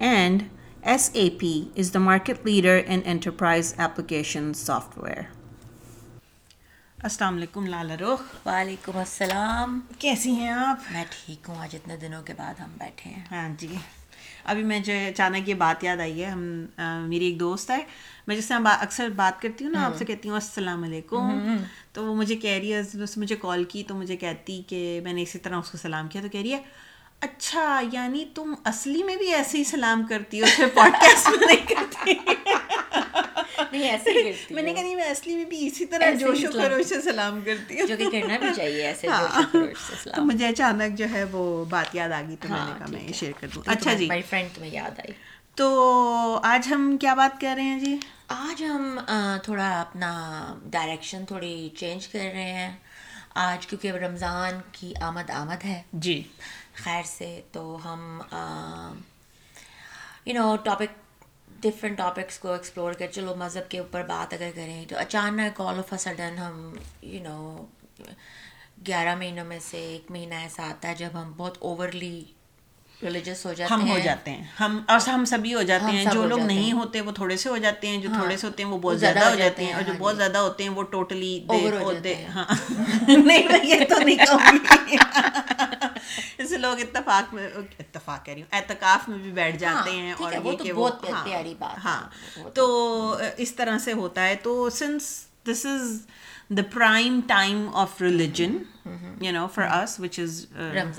and SAP is the market leader in enterprise application software. السلام علیکم لالا رخ وعلیکم السلام کیسی ہیں آپ؟ میں ٹھیک ہوں آج اتنے دنوں کے بعد ہم بیٹھے ہیں۔ ہاں جی۔ ابھی میں جو اچانک یہ بات یاد آئی ہے۔ ہم میری ایک دوست ہے۔ میں جس سے اکثر بات کرتی ہوں نا آپ سے کہتی ہوں السلام علیکم۔ تو وہ مجھے کہہ رہی ہے اس نے مجھے کال کی تو مجھے کہتی کہ میں نے اسی طرح اس کو سلام کیا تو کہہ رہی ہے اچھا یعنی تم اصلی میں بھی ایسے ہی سلام کرتی ہو پوڈ کاسٹ میں نہیں کرتی۔ میں نے کہا میں اصلی میں بھی اسی طرح جوش و مطلب خروش سے سلام کرتی ہوں۔ جو کہ کرنا بھی چاہیے ایسے ہاں۔ جوش و خروش سے سلام۔ مجھے اچانک جو ہے وہ بات یاد آ گئی تو میں ہاں، نے کہا میں شیئر کر دوں۔ اچھا جی۔ فرینڈ تمہیں یاد آئی۔ تو آج ہم کیا بات کر رہے ہیں جی؟ آج ہم تھوڑا اپنا ڈائریکشن تھوڑی چینج کر رہے ہیں۔ آج کیونکہ رمضان کی آمد آمد ہے۔ جی۔ خیر سے تو ہم you know topic different topics کو ایکسپلور کر چلو مذہب کے اوپر بات اگر کریں تو اچانک آل آف اے سڈن ہم یو نو گیارہ مہینوں میں سے ایک مہینہ ایسا آتا ہے جب ہم بہت اوورلی ریلیجس ہو جاتے ہیں ہم ہو جاتے ہیں۔ ہم اور ہم سبھی ہو جاتے ہیں۔ جو لوگ نہیں ہوتے وہ تھوڑے سے ہو جاتے ہیں جو ہاں، تھوڑے سے ہوتے ہیں وہ بہت زیادہ ہو جاتے ہیں۔ اور جو ہاں بہت جی۔ زیادہ ہوتے ہیں وہ ٹوٹلی ہاں۔ نہیں یہ تو نہیں اس سے لوگ اتفاق میں اتفاق کہہ رہی ہوں اعتکاف میں بھی بیٹھ جاتے ہیں اور یہ کہ وہ ہاں, ہاں، تو اس طرح سے ہوتا ہے۔ تو since this is the prime time of religion you know for us which is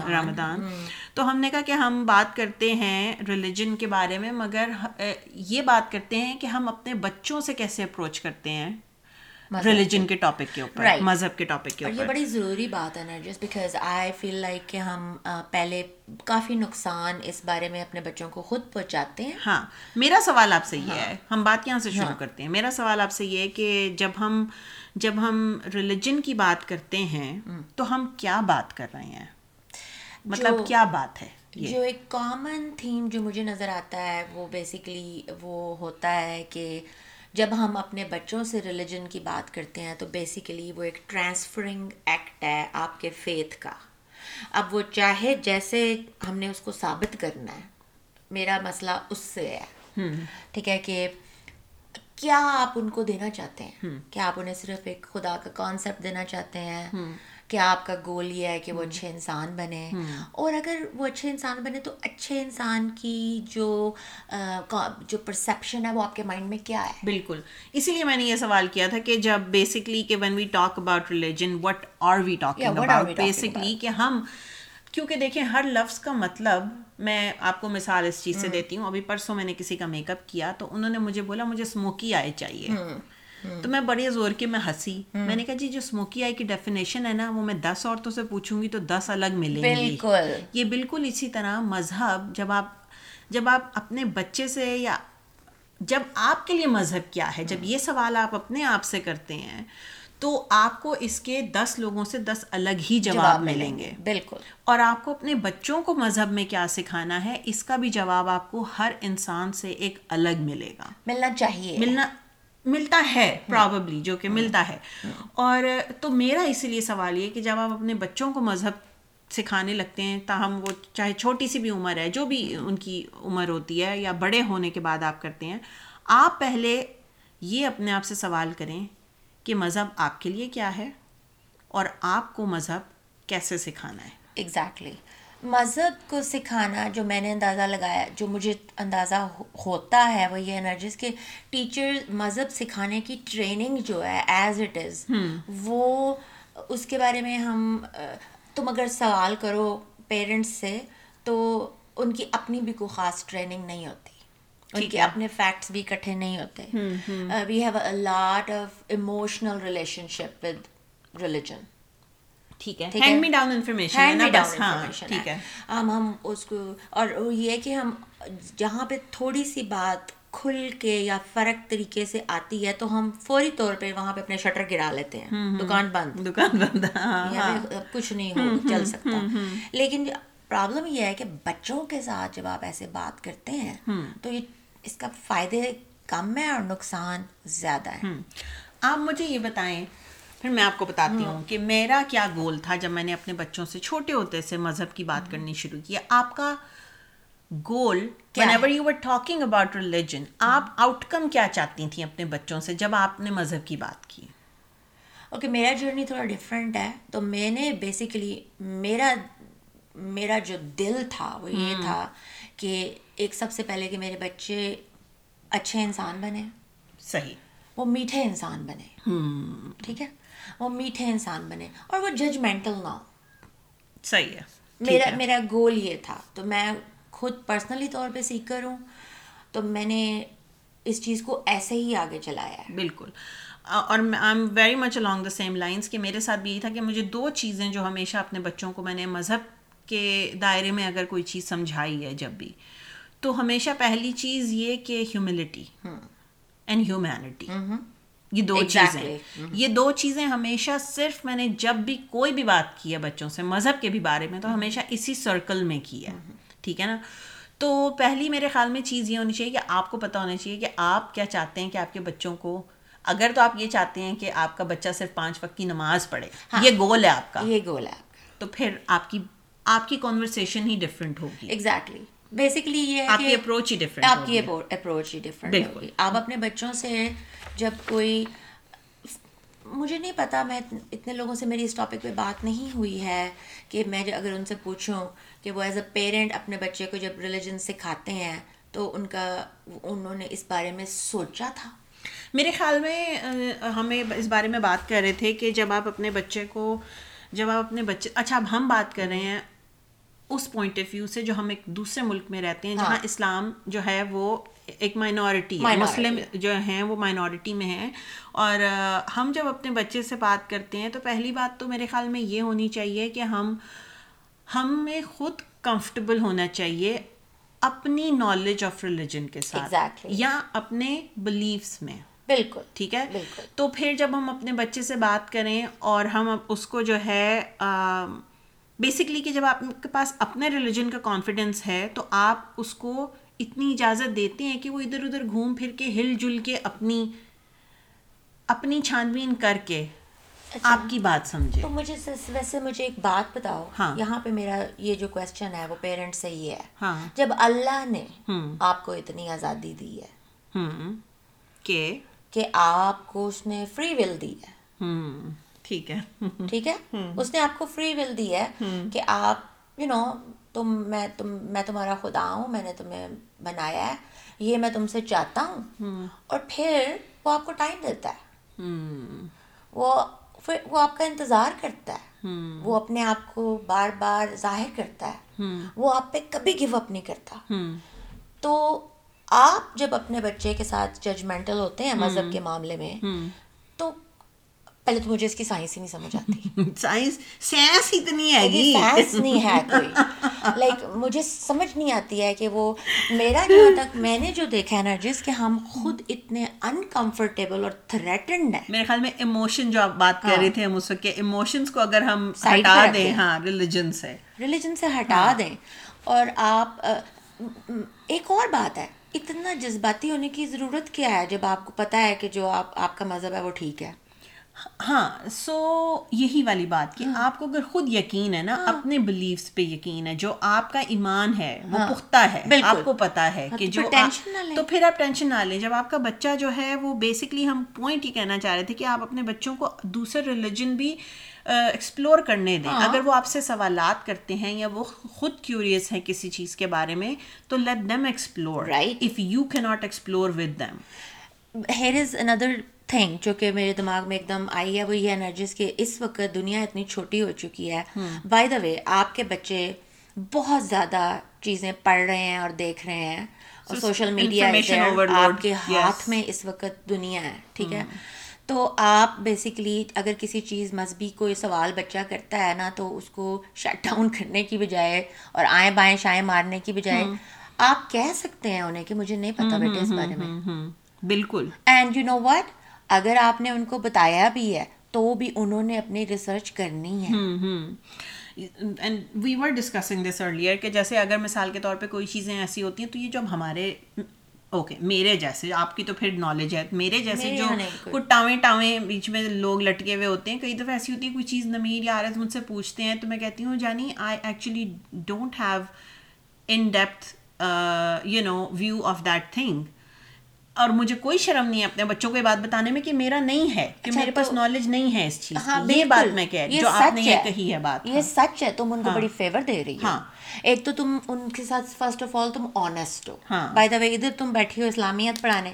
Ramadan تو ہم نے کہا کہ ہم بات کرتے ہیں ریلیجن کے بارے میں مگر uh, یہ بات کرتے ہیں کہ ہم اپنے بچوں سے کیسے اپروچ کرتے ہیں۔ ریلیجن کے۔ ٹاپک کے اوپر مذہب کے ٹاپک کے اوپر یہ بڑی ضروری بات ہے نا just because I feel like کہ ہم پہلے کافی نقصان اس بارے میں اپنے بچوں کو خود پہنچاتے ہیں۔ ہاں میرا سوال آپ سے یہ ہاں۔ ہے ہم بات یہاں سے شروع ہاں۔ کرتے ہیں۔ میرا سوال آپ سے یہ ہے کہ جب ہم جب ہم ریلیجن کی بات کرتے ہیں تو ہم کیا بات کر رہے ہیں؟ مطلب کیا بات ہے جو ایک کامن تھیم جو مجھے نظر آتا ہے وہ بیسکلی وہ ہوتا ہے کہ جب ہم اپنے بچوں سے ریلیجن کی بات کرتے ہیں تو بیسیکلی وہ ایک ٹرانسفرنگ ایکٹ ہے آپ کے فیتھ کا۔ اب وہ چاہے جیسے ہم نے اس کو ثابت کرنا ہے۔ میرا مسئلہ اس سے ہے۔ ٹھیک ہے کہ کیا آپ ان کو دینا چاہتے ہیں؟ کیا آپ انہیں صرف ایک خدا کا کانسیپٹ دینا چاہتے ہیں؟ کہ آپ کا گول یہ ہے کہ وہ اچھے انسان بنے۔ اور اگر وہ اچھے انسان بنے تو اچھے انسان کی جو جو پرسیپشن ہے وہ آپ کے مائنڈ میں کیا ہے؟ بالکل۔ اسی لیے میں نے یہ سوال کیا تھا کہ جب بیسکلی کہ when we talk about religion what are we talk basically کہ ہم کیونکہ دیکھیں ہر لفظ کا مطلب میں آپ کو مثال اس چیز سے دیتی ہوں۔ ابھی پرسوں میں نے کسی کا میک اپ کیا تو انہوں نے مجھے بولا مجھے اسموکی آئے چاہیے۔ تو میں بڑے زور کے میں ہنسی۔ میں نے کہا جی جو اسموکی آئی کی ڈیفینیشن ہے نا وہ میں دس عورتوں سے پوچھوں گی تو دس الگ ملیں گی۔ بالکل۔ یہ بالکل اسی طرح مذہب جب آپ جب آپ اپنے بچے سے یا جب آپ کے لیے مذہب کیا ہے جب یہ سوال آپ اپنے آپ سے کرتے ہیں تو آپ کو اس کے دس لوگوں سے دس الگ ہی جواب, جواب ملیں گے۔ بالکل۔ اور آپ کو اپنے بچوں کو مذہب میں کیا سکھانا ہے اس کا بھی جواب آپ کو ہر انسان سے ایک الگ ملے گا۔ ملنا چاہیے۔ ملنا ملتا ہے ہاں۔ پراببلی جو کہ ہاں۔ ملتا ہے۔ ہاں۔ اور تو میرا اسی لیے سوال یہ کہ جب آپ اپنے بچوں کو مذہب سکھانے لگتے ہیں تاہم وہ چاہے چھوٹی سی بھی عمر ہے جو بھی ان کی عمر ہوتی ہے یا بڑے ہونے کے بعد آپ کرتے ہیں آپ پہلے یہ اپنے آپ سے سوال کریں کہ مذہب آپ کے لیے کیا ہے اور آپ کو مذہب کیسے سکھانا ہے؟ Exactly exactly. مذہب کو سکھانا جو میں نے اندازہ لگایا جو مجھے اندازہ ہوتا ہے وہ یہ انرجیز کہ ٹیچر مذہب سکھانے کی ٹریننگ جو ہے ایز اٹ از وہ اس کے بارے میں ہم تم اگر سوال کرو پیرنٹس سے تو ان کی اپنی بھی کوئی خاص ٹریننگ نہیں ہوتی۔ ان کے اپنے فیکٹس بھی اکٹھے نہیں ہوتے۔ We have a lot of emotional relationship with religion ٹھیک ہے۔ ہینڈ می ڈاؤن انفارمیشن بس ہاں information ٹھیک ہے۔ ہم ہم اس کو اور یہ کہ ہم جہاں پہ تھوڑی سی بات کھل کے یا فرق طریقے سے آتی ہے تو ہم فوری طور پہ وہاں پہ اپنے شٹر گرا لیتے ہیں۔ دکان بند۔ دکان بند ہاں یہاں پہ کچھ نہیں ہو چل سکتا۔ لیکن پرابلم یہ ہے کہ بچوں کے ساتھ جب آپ ایسے بات کرتے ہیں تو یہ اس کا فائدے کم ہے اور نقصان زیادہ ہے۔ آپ مجھے یہ بتائیں پھر میں آپ کو بتاتی ہوں کہ میرا کیا گول تھا جب میں نے اپنے بچوں سے چھوٹے ہوتے سے مذہب کی بات کرنی شروع کی۔ آپ کا goal whenever you were talking about religion آپ آؤٹ کم کیا چاہتی تھیں اپنے بچوں سے جب آپ نے مذہب کی بات کی؟ اوکے میرا جرنی تھوڑا ڈفرینٹ ہے۔ تو میں نے بیسیکلی میرا میرا جو دل تھا وہ یہ تھا کہ ایک سب سے پہلے کہ میرے بچے اچھے انسان بنے۔ صحیح۔ وہ میٹھے انسان بنے۔ ٹھیک ہے؟ وہ میٹھے انسان بنے اور وہ ججمنٹل نہ ہو۔ صحیح ہے میرا میرا گول یہ تھا۔ تو میں خود پرسنلی طور پہ سیکر ہوں۔ تو میں نے اس چیز کو ایسے ہی آگے چلایا ہے۔ بالکل۔ اور I am very much along the same lines کہ میرے ساتھ بھی یہی تھا کہ مجھے دو چیزیں جو ہمیشہ اپنے بچوں کو میں نے مذہب کے دائرے میں اگر کوئی چیز سمجھائی ہے جب بھی تو ہمیشہ پہلی چیز یہ کہ ہیوملٹی اینڈ ہیومینٹی یہ دو چیزیں یہ دو چیزیں ہمیشہ صرف میں نے جب بھی کوئی بھی بات کی ہے بچوں سے مذہب کے بھی بارے میں تو ہمیشہ اسی سرکل میں کی ہے۔ ٹھیک ہے نا؟ تو پہلی میرے خیال میں چیز یہ ہونی چاہیے کہ آپ کو پتہ ہونا چاہیے کہ آپ کیا چاہتے ہیں کہ آپ کے بچوں کو اگر تو آپ یہ چاہتے ہیں کہ آپ کا بچہ صرف پانچ وقت کی نماز پڑھے یہ گول ہے آپ کا۔ یہ گول ہے تو پھر آپ کی آپ کی کانورسیشن ہی ڈفرینٹ ہوگی۔ ایگزیکٹلی بیسکلی یہ آپ کی اپروچ ہی ڈفرینٹ آپ کی اپروچ ہی ڈفرینٹ ہوگی۔ آپ اپنے بچوں سے جب کوئی مجھے نہیں پتا میں اتنے لوگوں سے میری اس ٹاپک پہ بات نہیں ہوئی ہے کہ میں اگر ان سے پوچھوں کہ وہ ایز اے پیرنٹ اپنے بچے کو جب ریلیجن سکھاتے ہیں تو ان کا انہوں نے اس بارے میں سوچا تھا؟ میرے خیال میں ہمیں اس بارے میں بات کر رہے تھے کہ جب آپ اپنے بچے کو جب آپ اپنے بچے اچھا اب ہم بات کر رہے ہیں اس پوائنٹ آف ویو سے جو ہم ایک دوسرے ملک میں رہتے ہیں جہاں اسلام جو ہے وہ ایک مائنورٹی ہے. مسلم جو ہیں وہ مائنورٹی میں ہیں. اور ہم جب اپنے بچے سے بات کرتے ہیں تو پہلی بات تو میرے خیال میں یہ ہونی چاہیے کہ ہم ہمیں خود کمفرٹیبل ہونا چاہیے اپنی نالج آف ریلیجن کے ساتھ. یا اپنے بلیفس میں. بالکل. ٹھیک ہے؟ تو پھر جب ہم اپنے بچے سے بات کریں اور ہم اس کو جو ہے بیسکلی کہ جب آپ کے پاس اپنے ریلیجن کا کانفیڈینس ہے تو آپ اس کو اتنی اجازت دیتے ہیں کہ وہ ادھر ادھر گھوم پھر کے ہل جل کے اپنی اپنی چھان بین کر کے آپ کی بات سمجھے۔ تو مجھے ویسے مجھے ایک بات بتاؤ۔ ہاں۔ یہاں پہ میرا یہ جو کوشچن ہے وہ پیرنٹ سے ہی ہے۔ ہاں۔ جب اللہ نے آپ کو اتنی آزادی دی ہے کہ؟ آپ کو اس نے فری ول دی ہے۔ ٹھیک ہے۔ ٹھیک ہے؟ اس نے آپ کو فری ول دی ہے کہ آپ یو نو تم میں تم میں تمہارا خدا ہوں میں نے تمہیں بنایا ہے یہ میں تم سے چاہتا ہوں۔ اور پھر وہ آپ کو ٹائم دیتا ہے۔ وہ پھر وہ آپ کا انتظار کرتا ہے۔ وہ اپنے آپ کو بار بار ظاہر کرتا ہے۔ وہ آپ پہ کبھی گو اپ نہیں کرتا۔ تو آپ جب اپنے بچے کے ساتھ ججمنٹل ہوتے ہیں مذہب کے معاملے میں پہلے تو مجھے اس کی سائنس ہی نہیں سمجھ آتی۔ سائنس سائنس اتنی ہے گی سائنس نہیں ہے کوئی۔ لائک مجھے سمجھ نہیں آتی ہے کہ وہ میرا جہاں تک میں نے جو دیکھا ہے نا جس کہ ہم خود اتنے انکمفرٹیبل اور تھریٹنڈ ہیں۔ میرے خیال میں ایموشن جو آپ بات کر رہے تھے ہم اس وقت کے ایموشنس کو اگر ہم ہٹا دیں ہاں ریلیجن سے۔ ریلیجن سے ہٹا دیں۔ اور آپ ایک اور بات ہے اتنا جذباتی ہونے کی ضرورت کیا ہے جب آپ کو پتہ ہے کہ جو آپ آپ کا مذہب ہے وہ ٹھیک ہے؟ ہاں سو یہی والی بات کہ آپ کو اگر خود یقین ہے نا اپنے بلیفس پہ یقین ہے جو آپ کا ایمان ہے وہ پختہ ہے آپ کو پتا ہے کہ جو تو پھر آپ ٹینشن نہ لیں۔ جب آپ کا بچہ جو ہے وہ بیسکلی ہم پوائنٹ ہی کہنا چاہ رہے تھے کہ آپ اپنے بچوں کو دوسرے ریلیجن بھی ایکسپلور کرنے دیں۔ اگر وہ آپ سے سوالات کرتے ہیں یا وہ خود کیوریس ہیں کسی چیز کے بارے میں تو let them explore if you کی not explore with them here is another جو کہ میرے دماغ میں ایک دم آئی ہے وہ یہ نرجس کہ اس وقت دنیا اتنی چھوٹی ہو چکی ہے۔ بائی دا وے آپ کے بچے بہت زیادہ چیزیں پڑھ رہے ہیں اور دیکھ رہے ہیں۔ اور سوشل میڈیا آپ کے ہاتھ میں اس وقت دنیا ہے ٹھیک ہے؟ تو آپ بیسکلی اگر کسی چیز مذہبی کوئی سوال بچہ کرتا ہے نا تو اس کو شٹ ڈاؤن کرنے کی بجائے اور آئیں بائیں شائیں مارنے کی بجائے آپ کہہ سکتے ہیں انہیں کہ مجھے نہیں پتا بیٹے اس بارے میں۔ بالکل۔ اینڈ یو نو وٹ اگر آپ نے ان کو بتایا بھی ہے تو بھی انہوں نے اپنی ریسرچ کرنی ہے۔ And we were discussing this earlier کہ جیسے اگر مثال کے طور پہ کوئی چیزیں ایسی ہوتی ہیں تو یہ جب ہمارے اوکے میرے جیسے آپ کی تو پھر نالج ہے۔ میرے جیسے جو کچھ ٹاویں ٹاویں بیچ میں لوگ لٹکے ہوئے ہوتے ہیں کئی دفعہ ایسی ہوتی ہے کوئی چیز نمیر یا عارض مجھ سے پوچھتے ہیں تو میں کہتی ہوں جانی I actually don't have in depth you know view of that thing اور مجھے کوئی شرم نہیں ہے اپنے بچوں کو یہ بات بتانے میں کہ میرا نہیں ہے کہ میرے پاس نالج نہیں ہے اس چیز کی۔ یہ بات میں کہہ جو آپ نے یہ کہی ہے بات۔ یہ سچ ہے تم ان کو بڑی فیور دے رہی ہو۔ ایک تو تم ان کے ساتھ فرسٹ آف آل تم آنےسٹ ہو۔ بائی دا وے ادھر تم بیٹھی ہو اسلامیت پڑھانے۔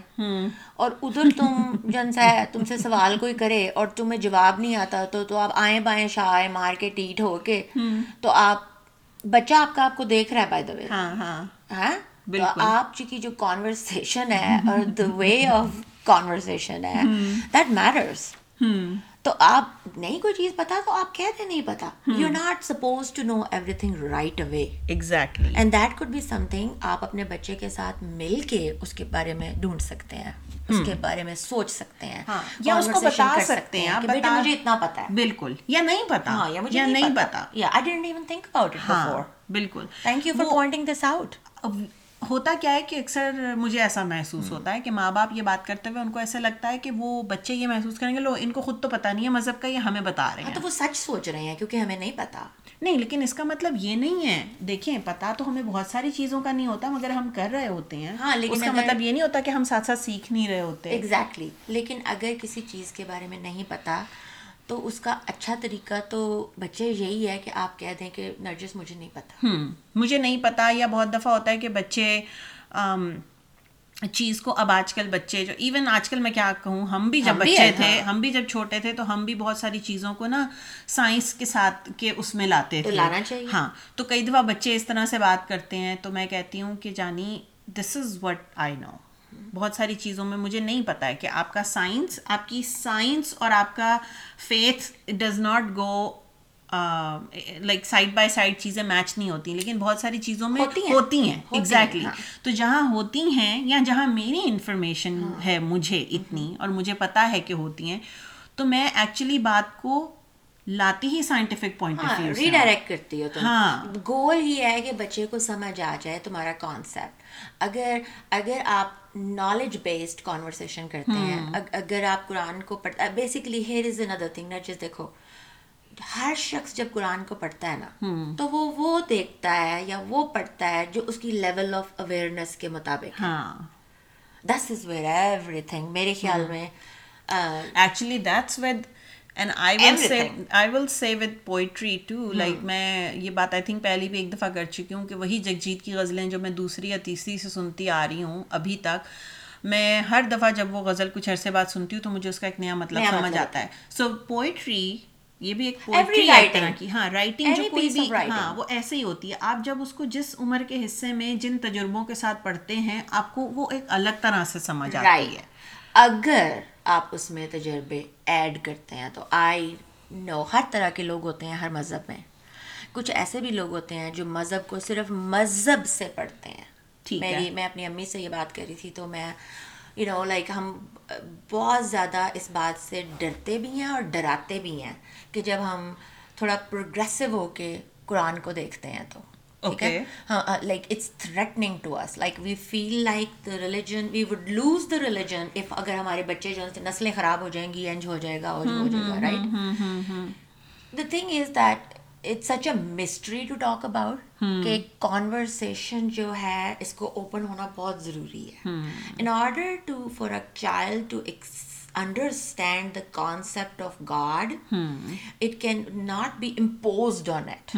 اور ادھر تم جن سا ہے تم سے سوال کوئی کرے اور تمہیں جواب نہیں آتا تو تو آپ آئیں بائیں شاہ مار کے ٹیٹ ہو کے تو آپ بچہ آپ کا آپ کو دیکھ رہا ہے بائی دا وے ہاں۔ ہاں؟ ہاں آپ کی جو کانورسیشن ہے اور دا وے آف کانورسیشن ہے دیٹ میٹرس تو آپ نہیں کوئی چیز پتا تو آپ کہتے نہیں پتا۔ You not suppose to know everything right away exactly and that could be something آپ اپنے بچے کے ساتھ مل کے اس کے بارے میں ڈھونڈ سکتے ہیں اس کے بارے میں سوچ سکتے ہیں یا اس کو بتا سکتے ہیں۔ کہ بیٹا مجھے اتنا پتا ہے۔ بالکل۔ یا نہیں پتا۔ ہاں یا مجھے نہیں پتا۔ یا I don't even think about it before بالکل۔ Thank you for pointing this out ہوتا کیا ہے کہ اکثر مجھے ایسا محسوس ہوتا ہے کہ ماں باپ یہ بات کرتے ہوئے ان کو ایسا لگتا ہے کہ وہ بچے یہ محسوس کریں گے لو ان کو خود تو پتا نہیں ہے مذہب کا یہ ہمیں بتا رہے ہیں۔ تو وہ سچ سوچ رہے ہیں کیونکہ ہمیں نہیں پتا نہیں لیکن اس کا مطلب یہ نہیں ہے۔ دیکھیں پتا تو ہمیں بہت ساری چیزوں کا نہیں ہوتا مگر ہم کر رہے ہوتے ہیں۔ ہاں لیکن اس کا مطلب یہ نہیں ہوتا کہ ہم ساتھ ساتھ سیکھ نہیں رہے ہوتے۔ ایگزیکٹلی لیکن اگر کسی چیز کے بارے میں نہیں پتا تو اس کا اچھا طریقہ تو بچے یہی ہے کہ آپ کہہ دیں کہ نرجس مجھے نہیں پتا۔ مجھے نہیں پتا یا بہت دفعہ ہوتا ہے کہ بچے چیز کو اب آج کل بچے جو ایون آج کل میں کیا کہوں ہم بھی جب بچے تھے ہم بھی جب چھوٹے تھے تو ہم بھی بہت ساری چیزوں کو نا سائنس کے ساتھ کے اس میں لاتے تھے۔ ہاں تو کئی دفعہ بچے اس طرح سے بات کرتے ہیں تو میں کہتی ہوں کہ جانی دس از وٹ آئی نو بہت ساری چیزوں میں مجھے نہیں پتا ہے کہ آپ کا سائنس آپ کی سائنس اور آپ کا faith does not go like side by side چیزیں میچ نہیں ہوتی لیکن بہت ساری چیزوں میں ہوتی ہیں۔ ایگزیکٹلی تو جہاں ہوتی ہیں یا جہاں میری انفارمیشن ہے مجھے اتنی اور مجھے پتا ہے کہ ہوتی ہیں تو میں ایکچولی بات کو لاتی ہی scientific point of view redirect کرتی ہو ہاں۔ گول ہی ہے کہ بچے کو سمجھ آ جائے تمہارا کانسیپٹ اگر اگر آپ نالج بیسڈ کانورسیشن کرتے ہیں اگر آپ قرآن کو پڑھتا basically here is another thing نہ جس دیکھو ہر شخص جب قرآن کو پڑھتا ہے نا تو وہ وہ دیکھتا ہے یا وہ پڑھتا ہے جو اس کی لیول آف اویئرنیس کے مطابق this is where everything میرے خیال میں actually that's with and I will say with poetry to like میں یہ بات آئی تھنک پہلی بھی ایک دفعہ کر چکی ہوں کہ وہی جگجیت کی غزلیں جو میں دوسری یا تیسری سے سنتی آ رہی ہوں ابھی تک میں ہر دفعہ جب وہ غزل کچھ عرصے بعد سنتی ہوں تو مجھے اس کا ایک نیا مطلب سمجھ آتا ہے سو پوئٹری یہ بھی ایک پوئٹری طرح کی ہاں رائٹنگ جو کوئی بھی ہاں وہ ایسے ہی ہوتی ہے آپ جب اس کو جس عمر کے حصے میں جن تجربوں کے ساتھ پڑھتے ہیں آپ کو وہ ایک الگ طرح سے سمجھ آتی ہے اگر آپ اس میں تجربے ایڈ کرتے ہیں تو آئی نو ہر طرح کے لوگ ہوتے ہیں ہر مذہب میں۔ کچھ ایسے بھی لوگ ہوتے ہیں جو مذہب کو صرف مذہب سے پڑھتے ہیں۔ میری میں اپنی امی سے یہ بات کری تھی تو میں یو نو لائک ہم بہت زیادہ اس بات سے ڈرتے بھی ہیں اور ڈراتے بھی ہیں کہ جب ہم تھوڑا پروگریسو ہو کے قرآن کو دیکھتے ہیں تو۔ ہاں like it's threatening to us like we feel like the religion we would lose the religion if اگر ہمارے بچے جو نسلیں خراب ہو جائیں گی انج ہو جائے گا ہو جائے گا right the thing is that it's such a mystery to talk about کہ کانورسیشن جو ہے اس کو اوپن ہونا بہت ضروری ہے in order to for a child to understand the concept of God it can not be imposed on at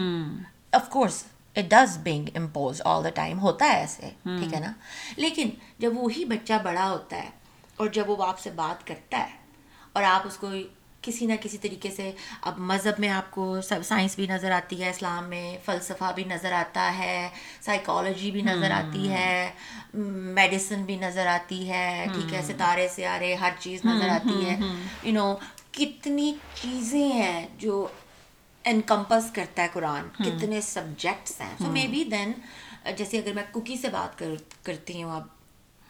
of course it does being impose all the time ہوتا ہے ایسے ٹھیک ہے نا لیکن جب وہی بچہ بڑا ہوتا ہے اور جب وہ آپ سے بات کرتا ہے اور آپ اس کو کسی نہ کسی طریقے سے اب مذہب میں آپ کو سب سائنس بھی نظر آتی ہے اسلام میں فلسفہ بھی نظر آتا ہے سائیکالوجی بھی نظر آتی ہے میڈیسن بھی نظر آتی ہے ٹھیک ہے ستارے سیارے ہر چیز نظر آتی ہے یو نو کتنی چیزیں ہیں جو انکمپس کرتا ہے قرآن کتنے سبجیکٹس ہیں۔ سو مے بی دین جیسے اگر میں کوکی سے بات کر کرتی ہوں اب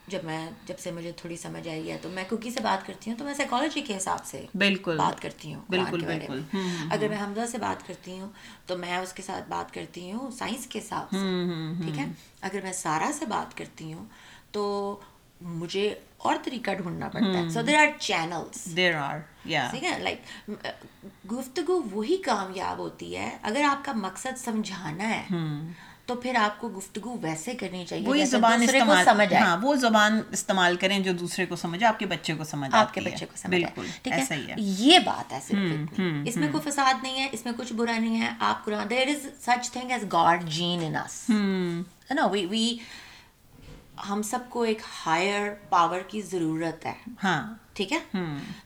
جب میں جب سے مجھے تھوڑی سمجھ آئی ہے تو میں کوکی سے بات کرتی ہوں تو میں سائیکالوجی کے حساب سے بالکل۔ بات کرتی ہوں بالکل بالکل۔ اگر میں حمزہ سے بات کرتی ہوں تو میں اس کے ساتھ بات کرتی ہوں سائنس کے حساب سے۔ ٹھیک ہے؟ اگر میں سارا سے بات کرتی ہوں تو مجھے اور طریقہ ڈھونڈنا پڑتا ہے۔ So there are channels there are ٹھیک ہے؟ لائک گفتگو وہی کامیاب ہوتی ہے۔ اگر آپ کا مقصد سمجھانا ہے تو پھر آپ کو گفتگو ویسے کرنی چاہیے وہی زبان استعمال سمجھ ہاں وہ زبان استعمال کریں جو دوسرے کو سمجھے آپ کے بچے کو سمجھ آپ کے بچے کو سمجھ بالکل ٹھیک ہے؟ یہ بات ہے صرف اتنی۔ اس میں کوئی فساد نہیں ہے اس میں کچھ برا نہیں ہے۔ آپ Quran there is such thing as God gene in us ہے نا وی وی ہم سب کو ایک ہائر پاور کی ضرورت ہے۔ ہاں۔ ٹھیک ہے؟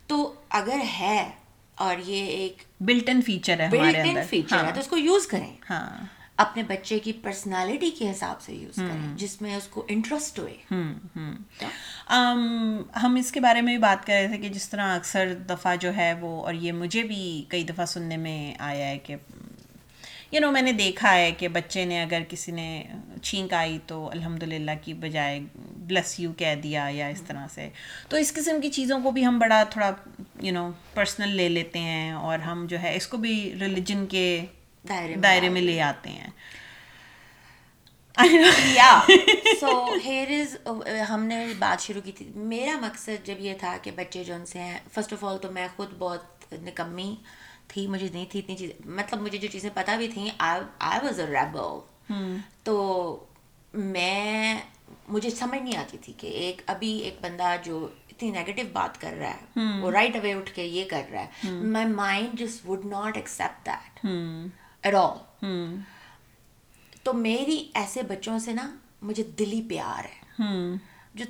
تو اگر ہے اور یہ ایک بلٹن فیچر ہے ہمارے بلٹ ان اندر۔ فیچر ہے تو اس کو یوز کریں۔ ہاں۔ اپنے بچے کی پرسنالٹی کے حساب سے یوز کریں جس میں اس کو انٹرسٹ ہوئے۔ ہم اس کے بارے میں بھی بات کر رہے تھے کہ جس طرح اکثر دفعہ جو ہے وہ اور یہ مجھے بھی کئی دفعہ سننے میں آیا ہے کہ یو نو میں نے دیکھا ہے کہ بچے نے اگر کسی نے چھینک آئی تو الحمد للہ کی بجائے بلس یو کہہ دیا یا اس طرح سے۔ تو اس قسم کی چیزوں کو بھی ہم بڑا تھوڑا یو نو پرسنل لے لیتے ہیں اور ہم جو ہے اس کو بھی ریلیجن کے دائرے میں دائرے میں لے آتے ہیں۔ یا سو ہیئر از ہم نے بات شروع کی تھی۔ میرا مقصد جب یہ تھا کہ بچے جو ان سے ہیں فرسٹ آف آل تو میں خود بہت نکمی تھی مجھے نہیں تھی اتنی چیزیں مطلب مجھے جو چیزیں پتہ بھی تھیں آئی واز اے ریبل تو میں مجھے سمجھ نہیں آتی تھی کہ ایک ابھی ایک بندہ جو اتنی نیگیٹو بات کر رہا ہے وہ رائٹ اوے اٹھ کے یہ کر رہا ہے۔ مائی مائنڈ جس would not accept that at all تو میری ایسے بچوں سے نا مجھے دلی پیار ہے۔ جو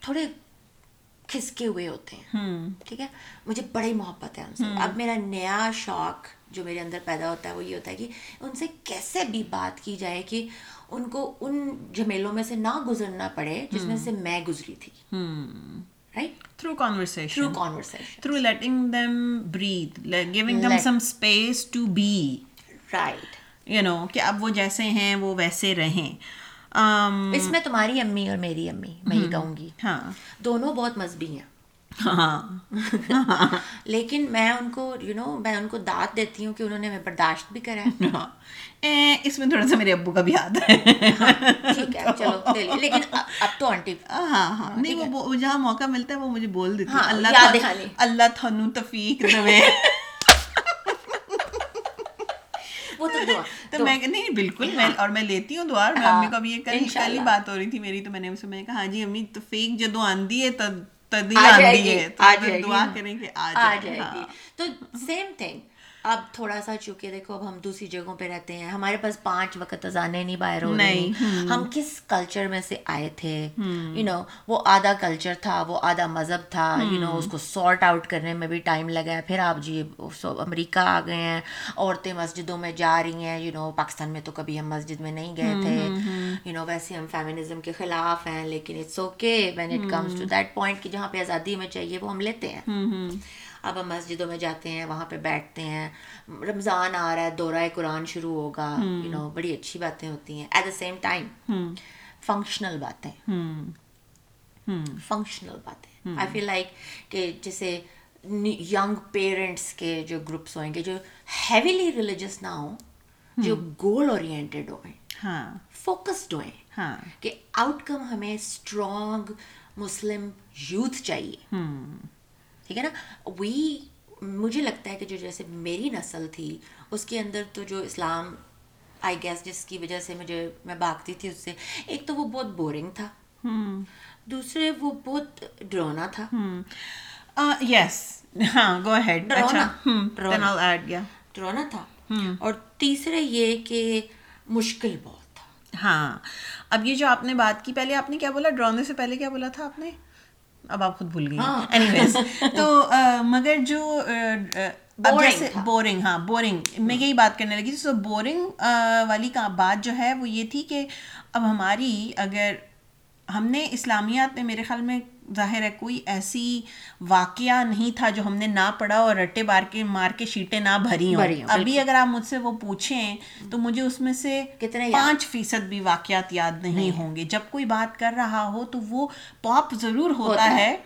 تھوڑے کھسکے ہوئے ہوتے ہیں۔ ٹھیک ہے؟ مجھے بڑی محبت ہے ان سے۔ اب میرا نیا شوق جو میرے اندر پیدا ہوتا ہے وہ یہ ہوتا ہے کہ ان سے کیسے بھی بات کی جائے کہ ان کو ان جھمیلوں میں سے نہ گزرنا پڑے جس میں سے میں گزری تھی۔ Right through conversation through conversation through letting them breathe giving them some space to be right you know کہ اب وہ جیسے ہیں وہ ویسے رہیں۔ اس میں تمہاری امی اور میری امی میں یہ کہوں گی۔ ہاں۔ دونوں بہت مذہبی ہیں۔ ہاں۔ لیکن میں ان کو یو نو میں ان کو دانت دیتی ہوں کہ انہوں نے ہمیں برداشت بھی کرا ہے۔ اس میں تھوڑا سا میرے ابو کا بھی ہاتھ ہے۔ ٹھیک ہے چلو لیکن اب تو آنٹی ہاں ہاں نہیں وہ جہاں موقع ملتا ہے وہ مجھے بول دیتی ہاں، اللہ یاد اللہ تھنو تفیق دوے وہ تو دعا تو میں نہیں بالکل میں اور میں لیتی ہوں دعا میں امی کو بھی یہ کل کل ہی بات ہو رہی تھی میری تو میں نے ان سے میں نے کہا ہاں جی امی تو فیک جدو آندی ہے آندی ہے تو دعا کریں کہ آ جائے گی تو سیم تھنگ اب تھوڑا سا چونکہ دیکھو اب ہم دوسری جگہوں پہ رہتے ہیں ہمارے پاس پانچ وقت اذانے نہیں باہر ہو رہی ہم کس کلچر میں سے آئے تھے؟ یو نو وہ آدھا کلچر تھا وہ آدھا مذہب تھا یو نو اس کو سارٹ آؤٹ کرنے میں بھی ٹائم لگا ہے۔ پھر آپ جی امریکہ آ گئے ہیں عورتیں مسجدوں میں جا رہی ہیں یو نو پاکستان میں تو کبھی ہم مسجد میں نہیں گئے تھے۔ یو نو ویسے ہم فیمنزم کے خلاف ہیں لیکن it's okay when it comes to that point کہ جہاں پہ آزادی ہمیں چاہیے وہ ہم لیتے ہیں۔ اب ہم مسجدوں میں جاتے ہیں وہاں پہ بیٹھتے ہیں۔ رمضان آ رہا ہے دورہ قرآن شروع ہوگا۔ یو نو بڑی اچھی باتیں ہوتی ہیں۔ At the same time functional باتیں۔ فنکشنل باتیں۔ آئی فیل لائک کہ جیسے ینگ پیرنٹس کے جو گروپس ہوئیں گے جو ہیویلی ریلیجس نہ ہوں جو گول اورینٹیڈ ہوئیں ہاں۔ فوکسڈ ہوئیں ہاں۔ کہ آؤٹ کم ہمیں اسٹرانگ مسلم یوتھ چاہیے۔ ٹھیک ہے نا؟ وی مجھے لگتا ہے کہ جو جیسے میری نسل تھی اس کے اندر تو جو اسلام آئی گیس جس کی وجہ سے مجھے میں بھاگتی تھی اس سے ایک تو وہ بہت بورنگ تھا۔ دوسرے وہ بہت ڈرونا تھا۔ یس ہاں گو ہیڈ ڈرونا تھا۔ اور تیسرے یہ کہ مشکل بہت تھا۔ ہاں۔ اب یہ جو آپ نے بات کی پہلے آپ نے کیا بولا؟ ڈرونے سے پہلے کیا بولا تھا آپ نے؟ اب آپ خود بھول گئی اینی ویز تو مگر جو اب جیسے بورنگ ہاں بورنگ میں یہی بات کرنے لگی تھی بورنگ والی کا بات جو ہے وہ یہ تھی کہ اب ہماری اگر ہم نے اسلامیات میں میرے خیال میں ظاہر ہے کوئی ایسی واقعہ نہیں تھا جو ہم نے نہ پڑھا اور رٹے بار کے مار کے شیٹیں نہ بھری ہوں۔ ابھی اگر آپ مجھ سے وہ پوچھیں تو مجھے اس میں سے کتنے پانچ فیصد بھی واقعات یاد نہیں ہوں گے۔ جب کوئی بات کر رہا ہو تو وہ پاپ ضرور ہوتا ہے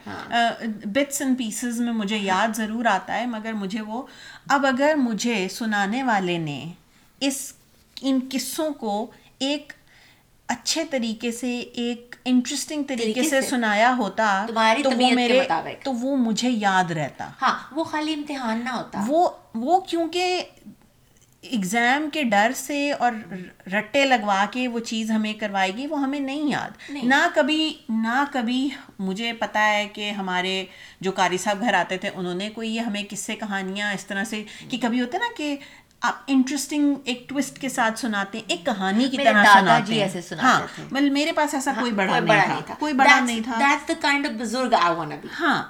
بٹس اینڈ پیسز میں مجھے یاد ضرور آتا ہے مگر مجھے وہ اب اگر مجھے سنانے والے نے اس ان قصوں کو ایک اچھے طریقے سے ایک انٹرسٹنگ طریقے سے سنایا ہوتا تو وہ میرے تو وہ مجھے یاد رہتا۔ ہاں وہ خالی امتحان نہ ہوتا۔ وہ وہ کیونکہ ایگزام کے ڈر سے اور رٹے لگوا کے وہ چیز ہمیں کروائے گی وہ ہمیں نہیں یاد۔ نہ کبھی نہ کبھی مجھے پتا ہے کہ ہمارے جو قاری صاحب گھر آتے تھے انہوں نے کوئی یہ ہمیں کس سے کہانیاں اس طرح سے کہ کبھی ہوتا نا کہ آپ انٹرسٹنگ ایک ٹوسٹ کے ساتھ سناتے ہیں ایک کہانی کی طرح سناتے جی ایسے ہاں بل میرے پاس ایسا کوئی بڑا نہیں تھا۔ کوئی بڑا نہیں تھا۔ دیٹس دی کائنڈ اف بزرگ آئی وانٹ ٹو بی ہاں۔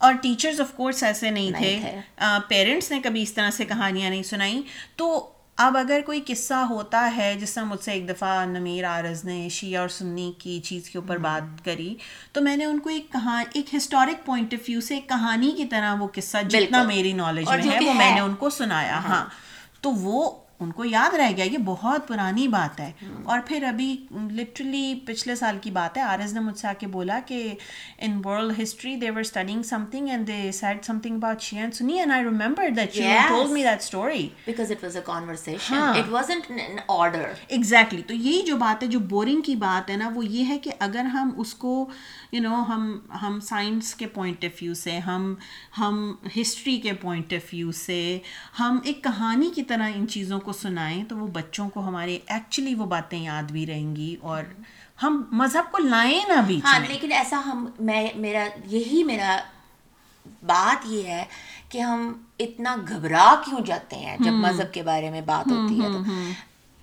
اور ٹیچرز آف کورس ایسے نہیں تھے۔ پیرنٹس نے کبھی اس طرح سے کہانیاں نہیں سنائیں تو اب اگر کوئی قصہ ہوتا ہے جس طرح مجھ سے ایک دفعہ نمیر آرز نے شیعہ اور سنی کی چیز کے اوپر بات کری تو میں نے ان کو ایک کہاں ایک ہسٹورک پوائنٹ آف ویو سے ایک کہانی کی طرح وہ قصہ جتنا میری نالج میں ہے وہ میں نے ان کو سنایا۔ ہاں۔ تو وہ ان کو یاد رہ گیا یہ بہت پرانی بات ہے۔ اور پھر ابھی لٹرلی پچھلے سال کی بات ہے آر ایس نے مجھ سے آ کے بولا کہ in world history they were studying something and they said something about Shia and Sunni and I remember that you told me that story because it was a conversation it wasn't in order exactly تو یہی جو بات ہے جو boring کی بات ہے نا وہ یہ ہے کہ اگر ہم اس کو یو نو ہم ہم سائنس کے پوائنٹ آف ویو سے ہم ہم ہسٹری کے پوائنٹ آف ویو سے ہم ایک کہانی کی طرح ان چیزوں کو سنائیں تو وہ بچوں کو ہمارے ایکچولی وہ باتیں یاد بھی رہیں گی اور ہم مذہب کو لائیں نہ بھی ہاں لیکن ایسا ہم میں میرا یہی میرا بات یہ ہے کہ ہم اتنا گھبرا کیوں جاتے ہیں جب مذہب کے بارے میں بات ہوتی ہے تو۔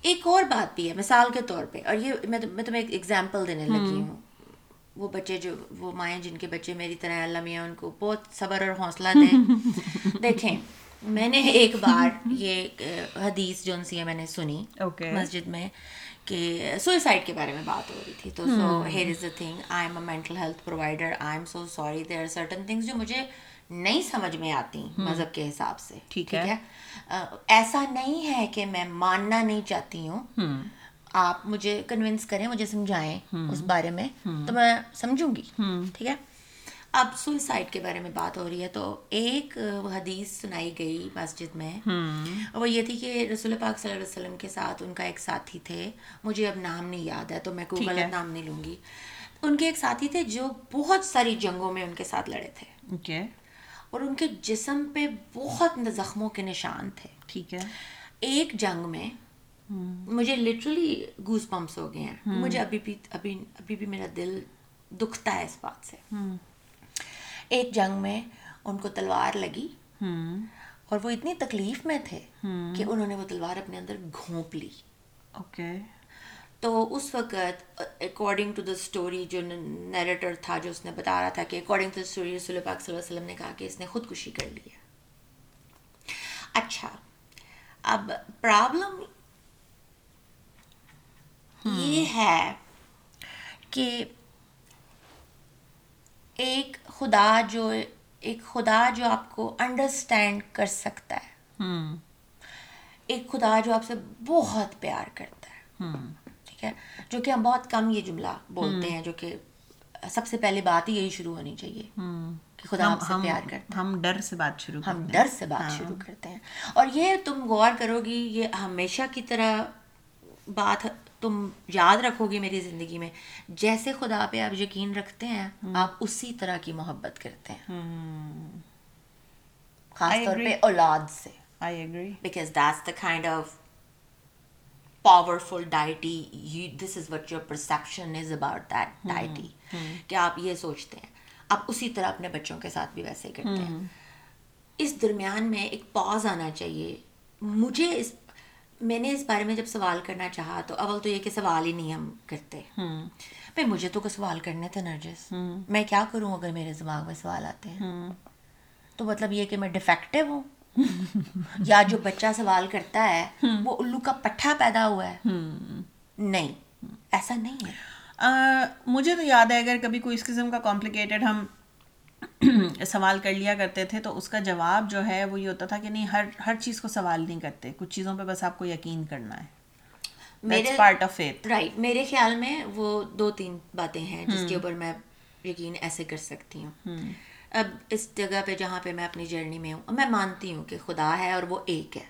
ایک اور بات بھی ہے مثال کے طور پہ اور یہ میں تمہیں ایک ایگزامپل دینے لگی ہوں۔ وہ بچے جو وہ مائیں جن کے بچے میری طرح اللہ میاں ان کو بہت صبر اور حوصلہ دیں۔ دیکھیں میں نے ایک بار یہ حدیث جو سی ہے میں نے سنی مسجد میں کہ سوئسائڈ کے بارے میں بات ہو رہی تھی۔ تو so here is a thing I am a mental health provider I am so sorry there are certain things جو مجھے نہیں سمجھ میں آتی مذہب کے حساب سے۔ ٹھیک ہے۔ ایسا نہیں ہے کہ میں ماننا نہیں چاہتی ہوں۔ آپ مجھے کنوینس کریں مجھے سمجھائیں اس بارے میں تو میں سمجھوں گی ٹھیک ہے؟ اب سوئسائڈ کے بارے میں بات ہو رہی ہے تو ایک حدیث سنائی گئی مسجد میں۔ وہ یہ تھی کہ رسول پاک صلی اللہ علیہ وسلم کے ساتھ ان کا ایک ساتھی تھے۔ مجھے اب نام نہیں یاد ہے تو میں کوئی غلط نام نہیں لوں گی۔ ان کے ایک ساتھی تھے جو بہت ساری جنگوں میں ان کے ساتھ لڑے تھے۔ اور ان کے جسم پہ بہت زخموں کے نشان تھے۔ ٹھیک ہے۔ ایک جنگ میں مجھے لٹرلی گوز پمپس ہو گئے ہیں. مجھے ابھی بھی ابھی ابھی بھی میرا دل دکھتا ہے اس بات سے. ایک جنگ میں ان کو تلوار لگی. اور وہ اتنی تکلیف میں تھے کہ انہوں نے وہ تلوار اپنے اندر گھونپ لی. اوکے. تو اس وقت اکارڈنگ ٹو دا اسٹوری جو نیریٹر تھا جو اس نے بتا رہا تھا کہ اکارڈنگ ٹو دا اسٹوری رسول پاک صلی اللہ علیہ وسلم نے کہا کہ اس نے خودکشی کر لی ہے. اچھا. اب پرابلم یہ ہے کہ ایک خدا جو ایک خدا جو آپ کو انڈرسٹینڈ کر سکتا ہے۔ ایک خدا جو آپ سے بہت پیار کرتا ہے۔ ٹھیک ہے؟ جو کہ ہم بہت کم یہ جملہ بولتے ہیں جو کہ سب سے پہلے بات ہی یہی شروع ہونی چاہیے کہ خدا ہم سے پیار کرتے ہم ڈر سے بات شروع ہم ڈر سے بات ہاں۔ شروع کرتے ہیں۔ اور یہ تم غور کرو گی یہ ہمیشہ کی طرح بات تم یاد رکھو گے میری زندگی میں جیسے خدا پہ آپ یقین رکھتے ہیں آپ اسی طرح کی محبت کرتے ہیں۔ خاص طور پہ اولاد سے۔ Because that's the kind of powerful deity this is what your perception is about that deity کہ آپ یہ سوچتے ہیں آپ اسی طرح اپنے بچوں کے ساتھ بھی ویسے کرتے ہیں۔ اس درمیان میں ایک پاز آنا چاہیے۔ مجھے اس میں نے اس بارے میں جب سوال کرنا چاہا تو اول تو یہ کہ سوال ہی نہیں ہم کرتے۔ بھائی مجھے تو کوئی سوال کرنے تھے نرجس۔ میں کیا کروں اگر میرے دماغ میں سوال آتے ہیں؟ تو مطلب یہ کہ میں ڈیفیکٹو ہوں۔ یا جو بچہ سوال کرتا ہے وہ الو کا پٹھا پیدا ہوا ہے۔ نہیں۔ ایسا نہیں ہے۔ مجھے تو یاد ہے اگر کبھی کوئی اس قسم کا کمپلیکیٹڈ ہم سوال کر لیا کرتے تھے تو اس کا جواب جو ہے وہ یہ ہوتا تھا کہ نہیں ہر ہر چیز کو سوال نہیں کرتے کچھ چیزوں پہ بس آپ کو یقین کرنا ہے۔ میرے پارٹ آف فیتھ رائٹ میرے خیال میں وہ دو تین باتیں ہیں جس کے اوپر میں یقین ایسے کر سکتی ہوں۔ اب اس جگہ پہ جہاں پہ میں اپنی جرنی میں ہوں میں مانتی ہوں کہ خدا ہے اور وہ ایک ہے۔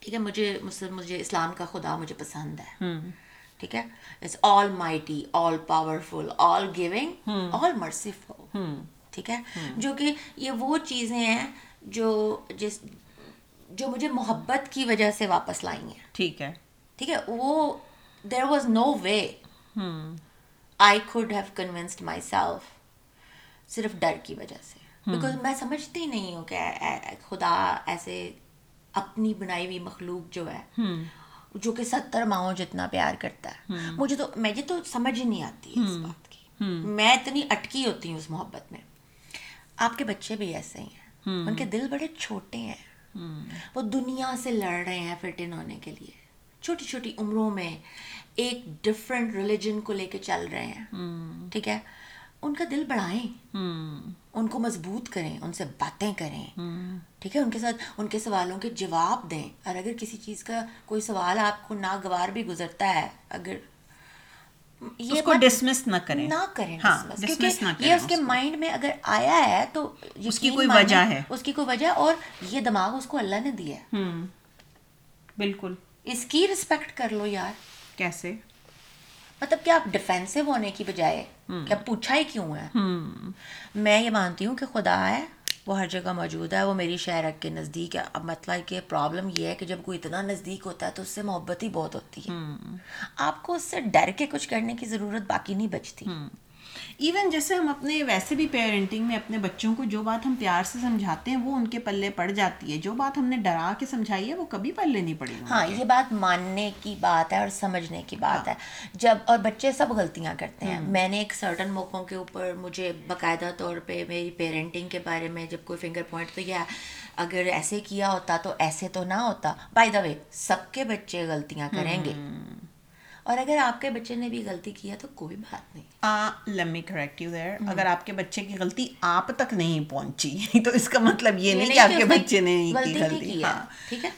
ٹھیک ہے مجھے مجھے اسلام کا خدا مجھے پسند ہے۔ ٹھیک ہے؟ It's all mighty all powerful all giving all merciful ٹھیک ہے؟ جو کہ یہ وہ چیزیں ہیں جو جس جو مجھے محبت کی وجہ سے واپس لائی ہیں۔ ٹھیک ہے۔ ٹھیک ہے؟ وہ there was no way I could have convinced myself صرف ڈر کی وجہ سے۔ بیکاز میں سمجھتی نہیں ہوں کہ خدا ایسے اپنی بنائی ہوئی مخلوق جو ہے جو کہ ستر ماہوں جتنا پیار کرتا ہے۔ مجھے تو مجھے تو سمجھ ہی نہیں آتی ہے اس بات کی۔ میں اتنی اٹکی ہوتی ہوں اس محبت میں۔ آپ کے بچے بھی ایسے ہی ہیں۔ ان کے دل بڑے چھوٹے ہیں۔ وہ دنیا سے لڑ رہے ہیں فٹ ان ہونے کے لیے۔ چھوٹی چھوٹی عمروں میں ایک ڈفرینٹ ریلیجن کو لے کے چل رہے ہیں۔ ٹھیک ہے؟ ان کا دل بڑھائیں۔ ان کو مضبوط کریں ان سے باتیں کریں ٹھیک ہے ان کے ساتھ ان کے سوالوں کے جواب دیں اور اگر کسی چیز کا کوئی سوال آپ کو ناگوار بھی گزرتا ہے اگر یہ کو ڈسمس نہ کریں نہ کریں ہاں کیونکہ یہ اس کے مائنڈ میں اگر آیا ہے تو اس کی کوئی وجہ ہے اس کی کوئی وجہ اور یہ دماغ اس کو اللہ نے دیا ہے بالکل اس کی رسپیکٹ کر لو یار کیسے مطلب کہ آپ ڈیفینسو ہونے کی بجائے کیا پوچھا ہی کیوں ہے؟ میں یہ مانتی ہوں کہ خدا ہے وہ ہر جگہ موجود ہے وہ میری شہرک کے نزدیک ہے۔ اب مطلب کہ پرابلم یہ ہے کہ جب کوئی اتنا نزدیک ہوتا ہے تو اس سے محبت ہی بہت ہوتی ہے۔ آپ کو اس سے ڈر کے کچھ کرنے کی ضرورت باقی نہیں بچتی۔ ایون جیسے ہم اپنے ویسے بھی پیرنٹنگ میں اپنے بچوں کو جو بات ہم پیار سے سمجھاتے ہیں وہ ان کے پلے پڑ جاتی ہے۔ جو بات ہم نے ڈرا کے سمجھائی ہے وہ کبھی پلے نہیں پڑی ہاں یہ بات ماننے کی بات ہے اور سمجھنے کی بات ہے۔ جب اور بچے سب غلطیاں کرتے ہیں۔ میں نے ایک سرٹن موقعوں کے اوپر مجھے باقاعدہ طور پہ میری پیرنٹنگ کے بارے میں جب کوئی فنگر پوائنٹ تو کیا اگر ایسے کیا ہوتا تو ایسے تو نہ ہوتا۔ بائی دا وے سب کے بچے غلطیاں کریں گے۔ اور اگر آپ کے بچے نے بھی غلطی کیا تو کوئی بات نہیں۔ لمی کریکٹ یو دیر اگر آپ کے بچے کی غلطی آپ تک نہیں پہنچی تو اس کا مطلب یہ نہیں کہ آپ کے بچے نے نہیں کی غلطی ہاں۔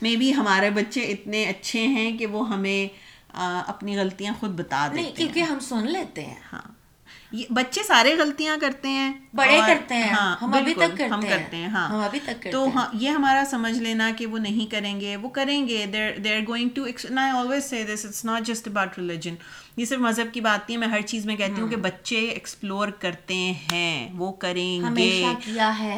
مے بی ہمارے بچے اتنے اچھے ہیں کہ وہ ہمیں اپنی غلطیاں خود بتا دیں کیونکہ ہم سن لیتے ہیں۔ ہاں۔ بچے سارے غلطیاں کرتے ہیں بڑے کرتے ہیں ہاں ہم ابھی تک ہم کرتے ہیں ہاں۔ ابھی تک تو ہاں یہ ہمارا سمجھ لینا کہ وہ نہیں کریں گے وہ کریں گے they are going to I always say this it's not just about religion یہ صرف مذہب کی بات نہیں ہے میں ہر چیز میں کہتی ہوں کہ بچے ایکسپلور کرتے ہیں وہ کریں گے۔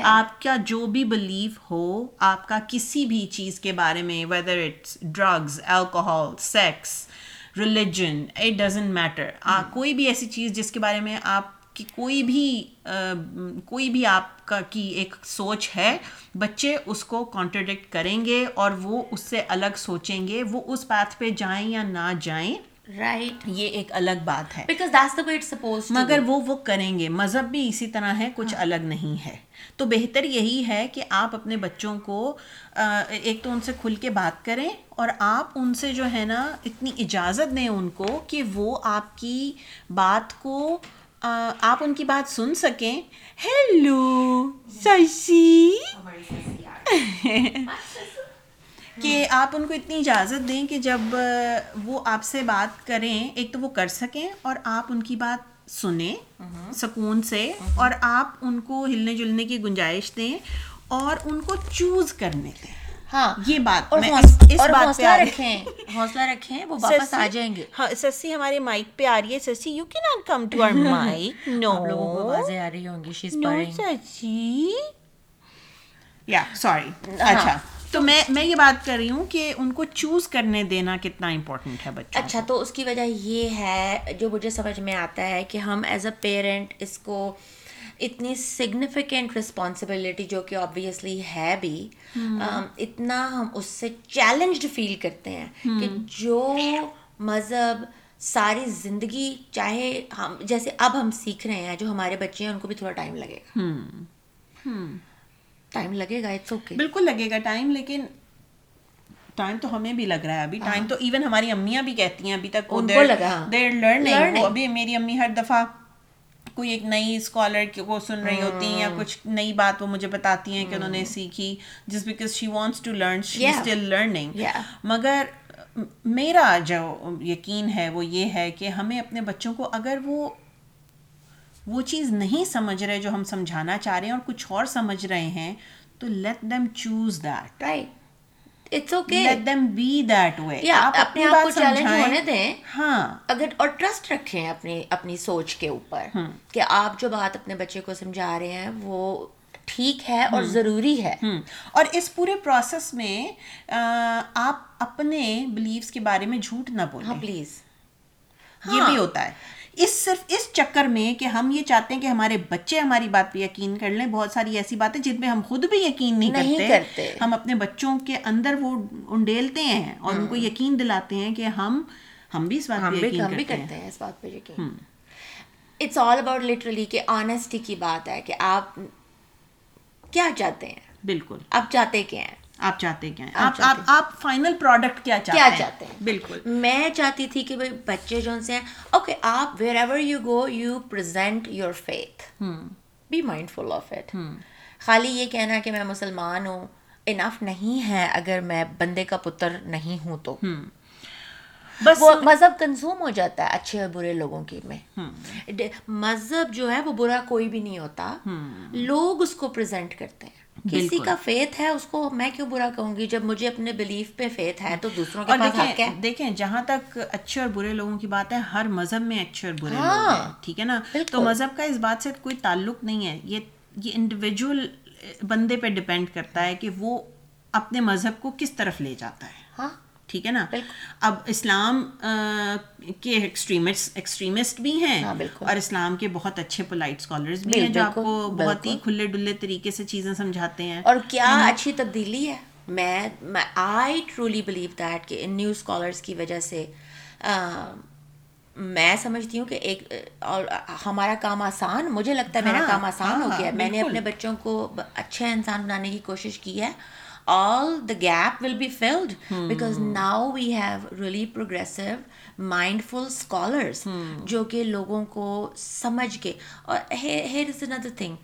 آپ کا جو بھی بلیو ہو آپ کا کسی بھی چیز کے بارے میں whether it's drugs alcohol sex religion it doesn't matter کوئی بھی ایسی چیز جس کے بارے میں آپ کی کوئی بھی کوئی بھی آپ کا کی ایک سوچ ہے بچے اس کو کانٹرڈکٹ کریں گے اور وہ اس سے الگ سوچیں گے وہ اس پاتھ پہ جائیں یا نہ جائیں۔ رائٹ یہ ایک الگ بات ہے۔ مگر وہ وہ کریں گے۔ مذہب بھی اسی طرح ہے کچھ الگ نہیں ہے۔ تو بہتر یہی ہے کہ آپ اپنے بچوں کو ایک تو ان سے کھل کے بات کریں اور آپ ان سے جو ہے نا اتنی اجازت دیں ان کو کہ وہ آپ کی بات کو آپ ان کی بات سن سکیں۔ ہیلو سسی کہ آپ ان کو اتنی اجازت دیں کہ جب وہ آپ سے بات کریں ایک تو وہ کر سکیں اور آپ ان کی بات سنیں سکون سے اور آپ ان کو ہلنے جلنے کی گنجائش دیں اور ان کو چوز کرنے دیں۔ ہاں۔ یہ بات حوصلہ رکھیں۔ حوصلہ رکھیں وہ واپس آ جائیں گے۔ سسی ہمارے مائک پہ آ رہی ہے۔ سسی یو کی not come to our mic no لوگوں کو آوازیں آ رہی ہوں گی شی از سسی۔ یا سوری اچھا۔ تو میں میں یہ بات کر رہی ہوں کہ ان کو چوز کرنے دینا کتنا امپورٹنٹ ہے بچہ اچھا تو اس کی وجہ یہ ہے جو مجھے سمجھ میں آتا ہے کہ ہم ایز اے پیرنٹ اس کو اتنی سگنیفیکنٹ رسپانسبلٹی جو کہ آبویسلی ہے بھی اتنا ہم اس سے چیلنجڈ فیل کرتے ہیں کہ جو مذہب ساری زندگی چاہے ہم جیسے اب ہم سیکھ رہے ہیں جو ہمارے بچے ہیں ان کو بھی تھوڑا ٹائم لگے گا۔ ٹائم لگے گا اٹس اوکے بالکل لگے گا ٹائم لیکن ٹائم تو ہمیں بھی لگ رہا ہے ابھی. ٹائم تو ایون ہماری امیاں بھی کہتی ہیں ابھی تک. ان کو لگا. دیر لرننگ ابھی میری امی ہر دفعہ کوئی ایک نئی اسکالر کو سن رہی ہوتی ہیں یا کچھ نئی بات وہ مجھے بتاتی ہیں کہ انہوں نے سیکھی. جس because she wants to learn she still learning مگر میرا جو یقین ہے وہ یہ ہے کہ ہمیں اپنے بچوں کو اگر وہ وہ چیز نہیں سمجھ رہے جو ہم سمجھانا چاہ رہے ہیں اور کچھ اور سمجھ رہے ہیں تو let them choose that right it's okay let them be that way آپ اپنے آپ کو چیلنج ہونے دیں۔ ہاں۔ اگر اور ٹرسٹ رکھیں اپنی اپنی سوچ کے اوپر کہ آپ جو بات اپنے بچے کو سمجھا رہے ہیں وہ ٹھیک ہے اور ضروری ہے۔ اور اس پورے پروسیس میں آپ اپنے بلیفس کے بارے میں جھوٹ نہ بولیں۔ پلیز یہ بھی ہوتا ہے۔ اس صرف اس چکر میں کہ ہم یہ چاہتے ہیں کہ ہمارے بچے ہماری بات پہ یقین کر لیں بہت ساری ایسی باتیں جن پہ ہم خود بھی یقین نہیں کرتے۔ ہم اپنے بچوں کے اندر وہ انڈیلتے ہیں اور ان کو یقین دلاتے ہیں کہ ہم ہم بھی اس بات پہ یقین کرتے ہیں۔ اس بات پہ یقین۔ اٹس آل اباؤٹ لٹرلی کہ آنےسٹی کی بات ہے کہ آپ کیا چاہتے ہیں؟ بالکل۔ آپ چاہتے کیا ہیں؟ آپ چاہتے کیا ہیں؟ آپ آپ آپ فائنل پروڈکٹ کیا چاہتے کیا چاہتے ہیں؟ بالکل۔ میں چاہتی تھی کہ بھائی بچے جو سے ہیں اوکے آپ wherever you go you present your faith be mindful of it خالی یہ کہنا کہ میں مسلمان ہوں انف نہیں ہے اگر میں بندے کا پتر نہیں ہوں تو۔ بس وہ مذہب کنزوم ہو جاتا ہے اچھے اور برے لوگوں کی میں۔ مذہب جو ہے وہ برا کوئی بھی نہیں ہوتا۔ لوگ اس کو پریزنٹ کرتے ہیں۔ کسی کا فیتھ ہے اس کو میں کیوں برا کہوں گی؟ جب مجھے اپنے بلیف پہ فیتھ ہے تو دوسروں کے پاس حق ہے۔ دیکھیں جہاں تک اچھے اور برے لوگوں کی بات ہے ہر مذہب میں اچھے اور برے لوگ ہیں ٹھیک ہے نا؟ تو مذہب کا اس بات سے کوئی تعلق نہیں ہے۔ یہ یہ انڈیویجول بندے پہ ڈپینڈ کرتا ہے کہ وہ اپنے مذہب کو کس طرف لے جاتا ہے۔ ہاں۔ ٹھیک ہے نا؟ اب اسلام کے ایکسٹریمسٹ بھی ہیں اور اسلام کے بہت اچھے پولائٹ اسکالرز بھی ہیں جو آپ کو بہت ہی کھلے ڈلے طریقے سے چیزیں سمجھاتے ہیں۔ اور کیا اچھی تبدیلی ہے؟ میں آئی ٹرولی بلیو دیٹ کہ ان نیو اسکالرس کی وجہ سے میں سمجھتی ہوں کہ ایک اور ہمارا کام آسان مجھے لگتا ہے میرا کام آسان ہو گیا میں نے اپنے بچوں کو اچھا انسان بنانے کی کوشش کی ہے۔ All the gap will be filled hmm. because now we have really progressive mindful scholars جو کہ لوگوں کو سمجھ کے اور here is another thing.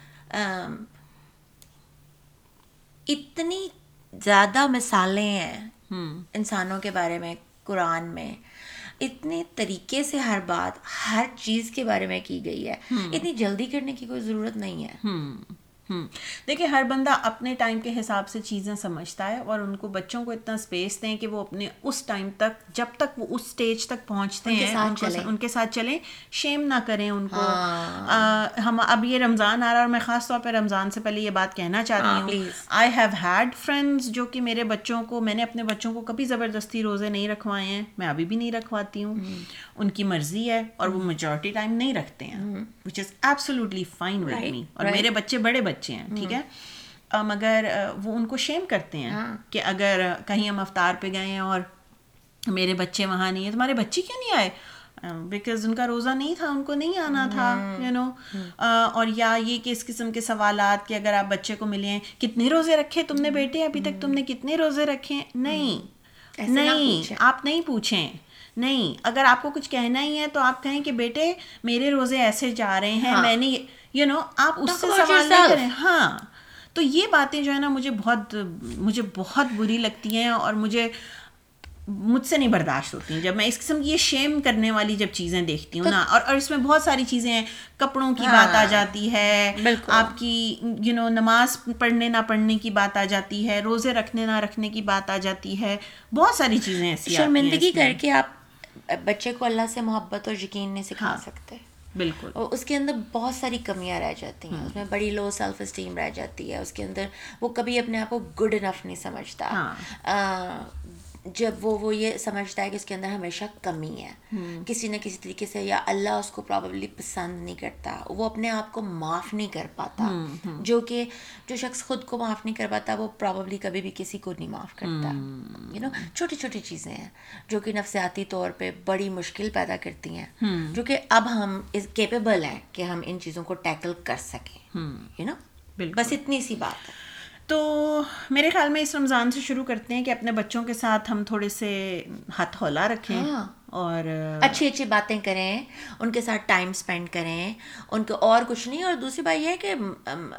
Um, اتنی زیادہ مثالیں ہیں انسانوں کے بارے میں قرآن میں۔ اتنے طریقے سے ہر بات ہر چیز کے بارے میں کی گئی ہے۔ اتنی جلدی کرنے کی کوئی ضرورت نہیں ہے۔ دیکھیں ہر بندہ اپنے ٹائم کے حساب سے چیزیں سمجھتا ہے اور ان کو بچوں کو اتنا اسپیس دیں کہ وہ اپنے اس ٹائم تک جب تک وہ اس اسٹیج تک پہنچتے ہیں ان کے ساتھ چلیں۔ شیم نہ کریں ان کو۔ ہاں۔ ہم اب یہ رمضان آ رہا اور میں خاص طور پہ رمضان سے پہلے یہ بات کہنا چاہتی ہوں۔ آئی ہیو ہیڈ فرینڈس جو کہ میرے بچوں کو میں نے اپنے بچوں کو کبھی زبردستی روزے نہیں رکھوائے ہیں۔ میں ابھی بھی نہیں رکھواتی ہوں۔ ان کی مرضی ہے اور وہ میجورٹی ٹائم نہیں رکھتے ہیں۔ وچ از ایبسولوٹلی فائن اور میرے بچے بڑے بچے ہیں ٹھیک ہے؟ مگر وہ ان کو شیم کرتے ہیں ہاں۔ کہ اگر کہیں ہم افطار پہ گئے ہیں اور میرے بچے وہاں نہیں ہیں تمہارے بچے کیوں نہیں آئے؟ بیکاز ان کا روزہ نہیں تھا ان کو نہیں آنا تھا یو نو اور یا یہ کہ اس قسم کے سوالات کہ اگر آپ بچے کو ملے ہیں کتنے روزے رکھے تم نے بیٹے؟ ابھی تک تم نے کتنے روزے رکھے؟ نہیں نہیں آپ نہیں پوچھیں۔ نہیں اگر آپ کو کچھ کہنا ہی ہے تو آپ کہیں کہ بیٹے میرے روزے ایسے جا رہے ہیں ہاں۔ میں نے یو نو آپ اس سے سوال نہیں کریں۔ ہاں۔ تو یہ باتیں جو ہے نا مجھے بہت مجھے بہت بری لگتی ہیں اور مجھے مجھ سے نہیں برداشت ہوتی ہیں۔ جب میں اس قسم کی یہ شیم کرنے والی جب چیزیں دیکھتی ہوں نا اور اور اس میں بہت ساری چیزیں ہیں۔ کپڑوں کی بات آ ہاں، جاتی ہے آپ کی یو نو نماز پڑھنے نہ پڑھنے کی بات آ جاتی ہے روزے رکھنے نہ رکھنے کی بات آ جاتی ہے۔ بہت ساری چیزیں ایسی شرمندگی کر کے آپ بچے کو اللہ سے محبت اور یقین نہیں سکھا ہاں، سکتے۔ بالکل۔ اور اس کے اندر بہت ساری کمیاں رہ جاتی ہیں۔ اس میں بڑی لو سیلف اسٹیم رہ جاتی ہے۔ اس کے اندر وہ کبھی اپنے آپ کو گڈ انف نہیں سمجھتا۔ ہاں۔ جب وہ وہ یہ سمجھتا ہے کہ اس کے اندر ہمیشہ کمی ہے۔ کسی نہ کسی طریقے سے یا اللہ اس کو پرابلی پسند نہیں کرتا وہ اپنے آپ کو معاف نہیں کر پاتا۔ جو کہ جو شخص خود کو معاف نہیں کر پاتا وہ پرابلی کبھی بھی کسی کو نہیں معاف کرتا۔ یو نو چھوٹی چھوٹی چیزیں ہیں جو کہ نفسیاتی طور پہ بڑی مشکل پیدا کرتی ہیں۔ جو کہ اب ہم کیپیبل ہیں کہ ہم ان چیزوں کو ٹیکل کر سکیں۔ یو نو بس اتنی سی بات ہے۔ تو میرے خیال میں اس رمضان سے شروع کرتے ہیں کہ اپنے بچوں کے ساتھ ہم تھوڑے سے ہاتھ ہولا رکھیں ہاں۔ اور اچھی اچھی باتیں کریں ان کے ساتھ ٹائم اسپینڈ کریں ان کو اور کچھ نہیں۔ اور دوسری بات یہ ہے کہ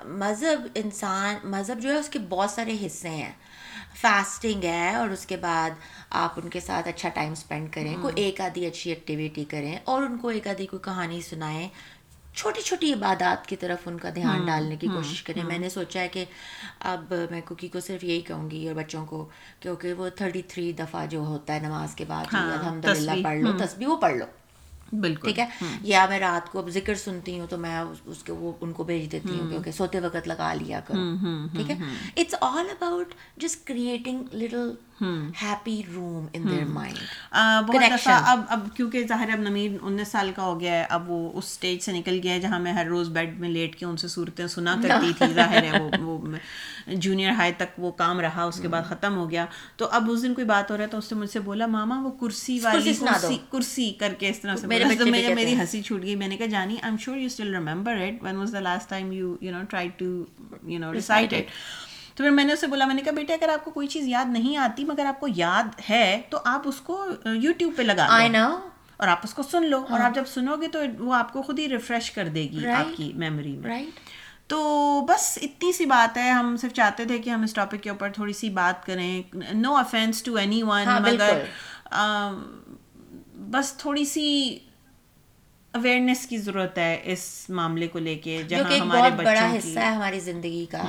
مذہب انسان مذہب جو ہے اس کے بہت سارے حصے ہیں۔ فاسٹنگ ہے اور اس کے بعد آپ ان کے ساتھ اچھا ٹائم اسپینڈ کریں کوئی ایک آدھی اچھی ایکٹیویٹی کریں اور ان کو ایک آدھی کوئی کہانی سنائیں۔ چھوٹی چھوٹی عبادات کی طرف ان کا دھیان ڈالنے کی کوشش کریں۔ میں نے سوچا ہے کہ اب میں کوکی کو صرف یہی کہوں گی اور بچوں کو کیونکہ وہ تھرٹی تھری دفعہ جو ہوتا ہے نماز کے بعد الحمد للہ پڑھ لو تصویر وہ پڑھ لو۔ بالکل ٹھیک ہے؟ یا میں رات کو اب ذکر سنتی ہوں تو میں اس کے وہ ان کو بھیج دیتی ہوں کیونکہ سوتے وقت لگا لیا کرو ٹھیک ہے؟ It's all about just creating little happy room in their mind بہت دفعہ اب اب کیونکہ ظاہر اب نمیر انیس سال کا ہو گیا ہے اب وہ اس اسٹیج سے نکل گیا ہے جہاں میں ہر روز بیڈ میں لیٹ کے ان سے صورتیں سنا کرتی تھی ظاہر ہے وہ جونیئر ہائی تک وہ کام رہا اس کے بعد ختم ہو گیا تو اب اس دن کوئی بات ہو رہا ہے تو اس نے مجھ سے بولا ماما وہ کرسی والی کرسی کر کے اس طرح سے میری ہنسی چھوٹ گئی میں نے کہا جانی I am sure you still remember it when was the last time you you know try to you know decide it تو پھر میں نے اسے بولا میں نے کہا بیٹے اگر آپ کو کوئی چیز یاد نہیں آتی مگر آپ کو یاد ہے تو آپ اس کو یوٹیوب پہ لگا اور آپ اس کو سن لو۔ اور آپ جب سنو گے تو وہ آپ کو خود ہی ریفریش کر دے گی آپ کی میموری میں۔ تو بس اتنی سی بات ہے۔ ہم صرف چاہتے تھے کہ ہم اس ٹاپک کے اوپر تھوڑی سی بات کریں۔ No offence to anyone مگر بس تھوڑی سی اویئرنیس کی ضرورت ہے اس معاملے کو لے کے جو کہ ایک بہت بڑا حصہ ہے ہماری زندگی کا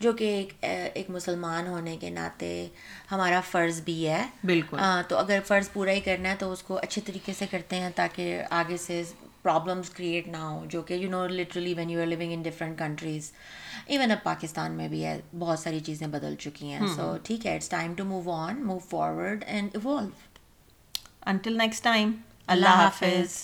جو کہ ایک مسلمان ہونے کے ناطے ہمارا فرض بھی ہے۔ بالکل۔ تو اگر فرض پورا ہی کرنا ہے تو اس کو اچھے طریقے سے کرتے ہیں تاکہ آگے سے پرابلمس کریٹ نہ ہو جو کہ you know literally when you are living in different countries even اب پاکستان میں بھی ہے بہت ساری چیزیں بدل چکی ہیں۔ سو ٹھیک ہے it's time to move on move forward and evolve until next time Allah حافظ۔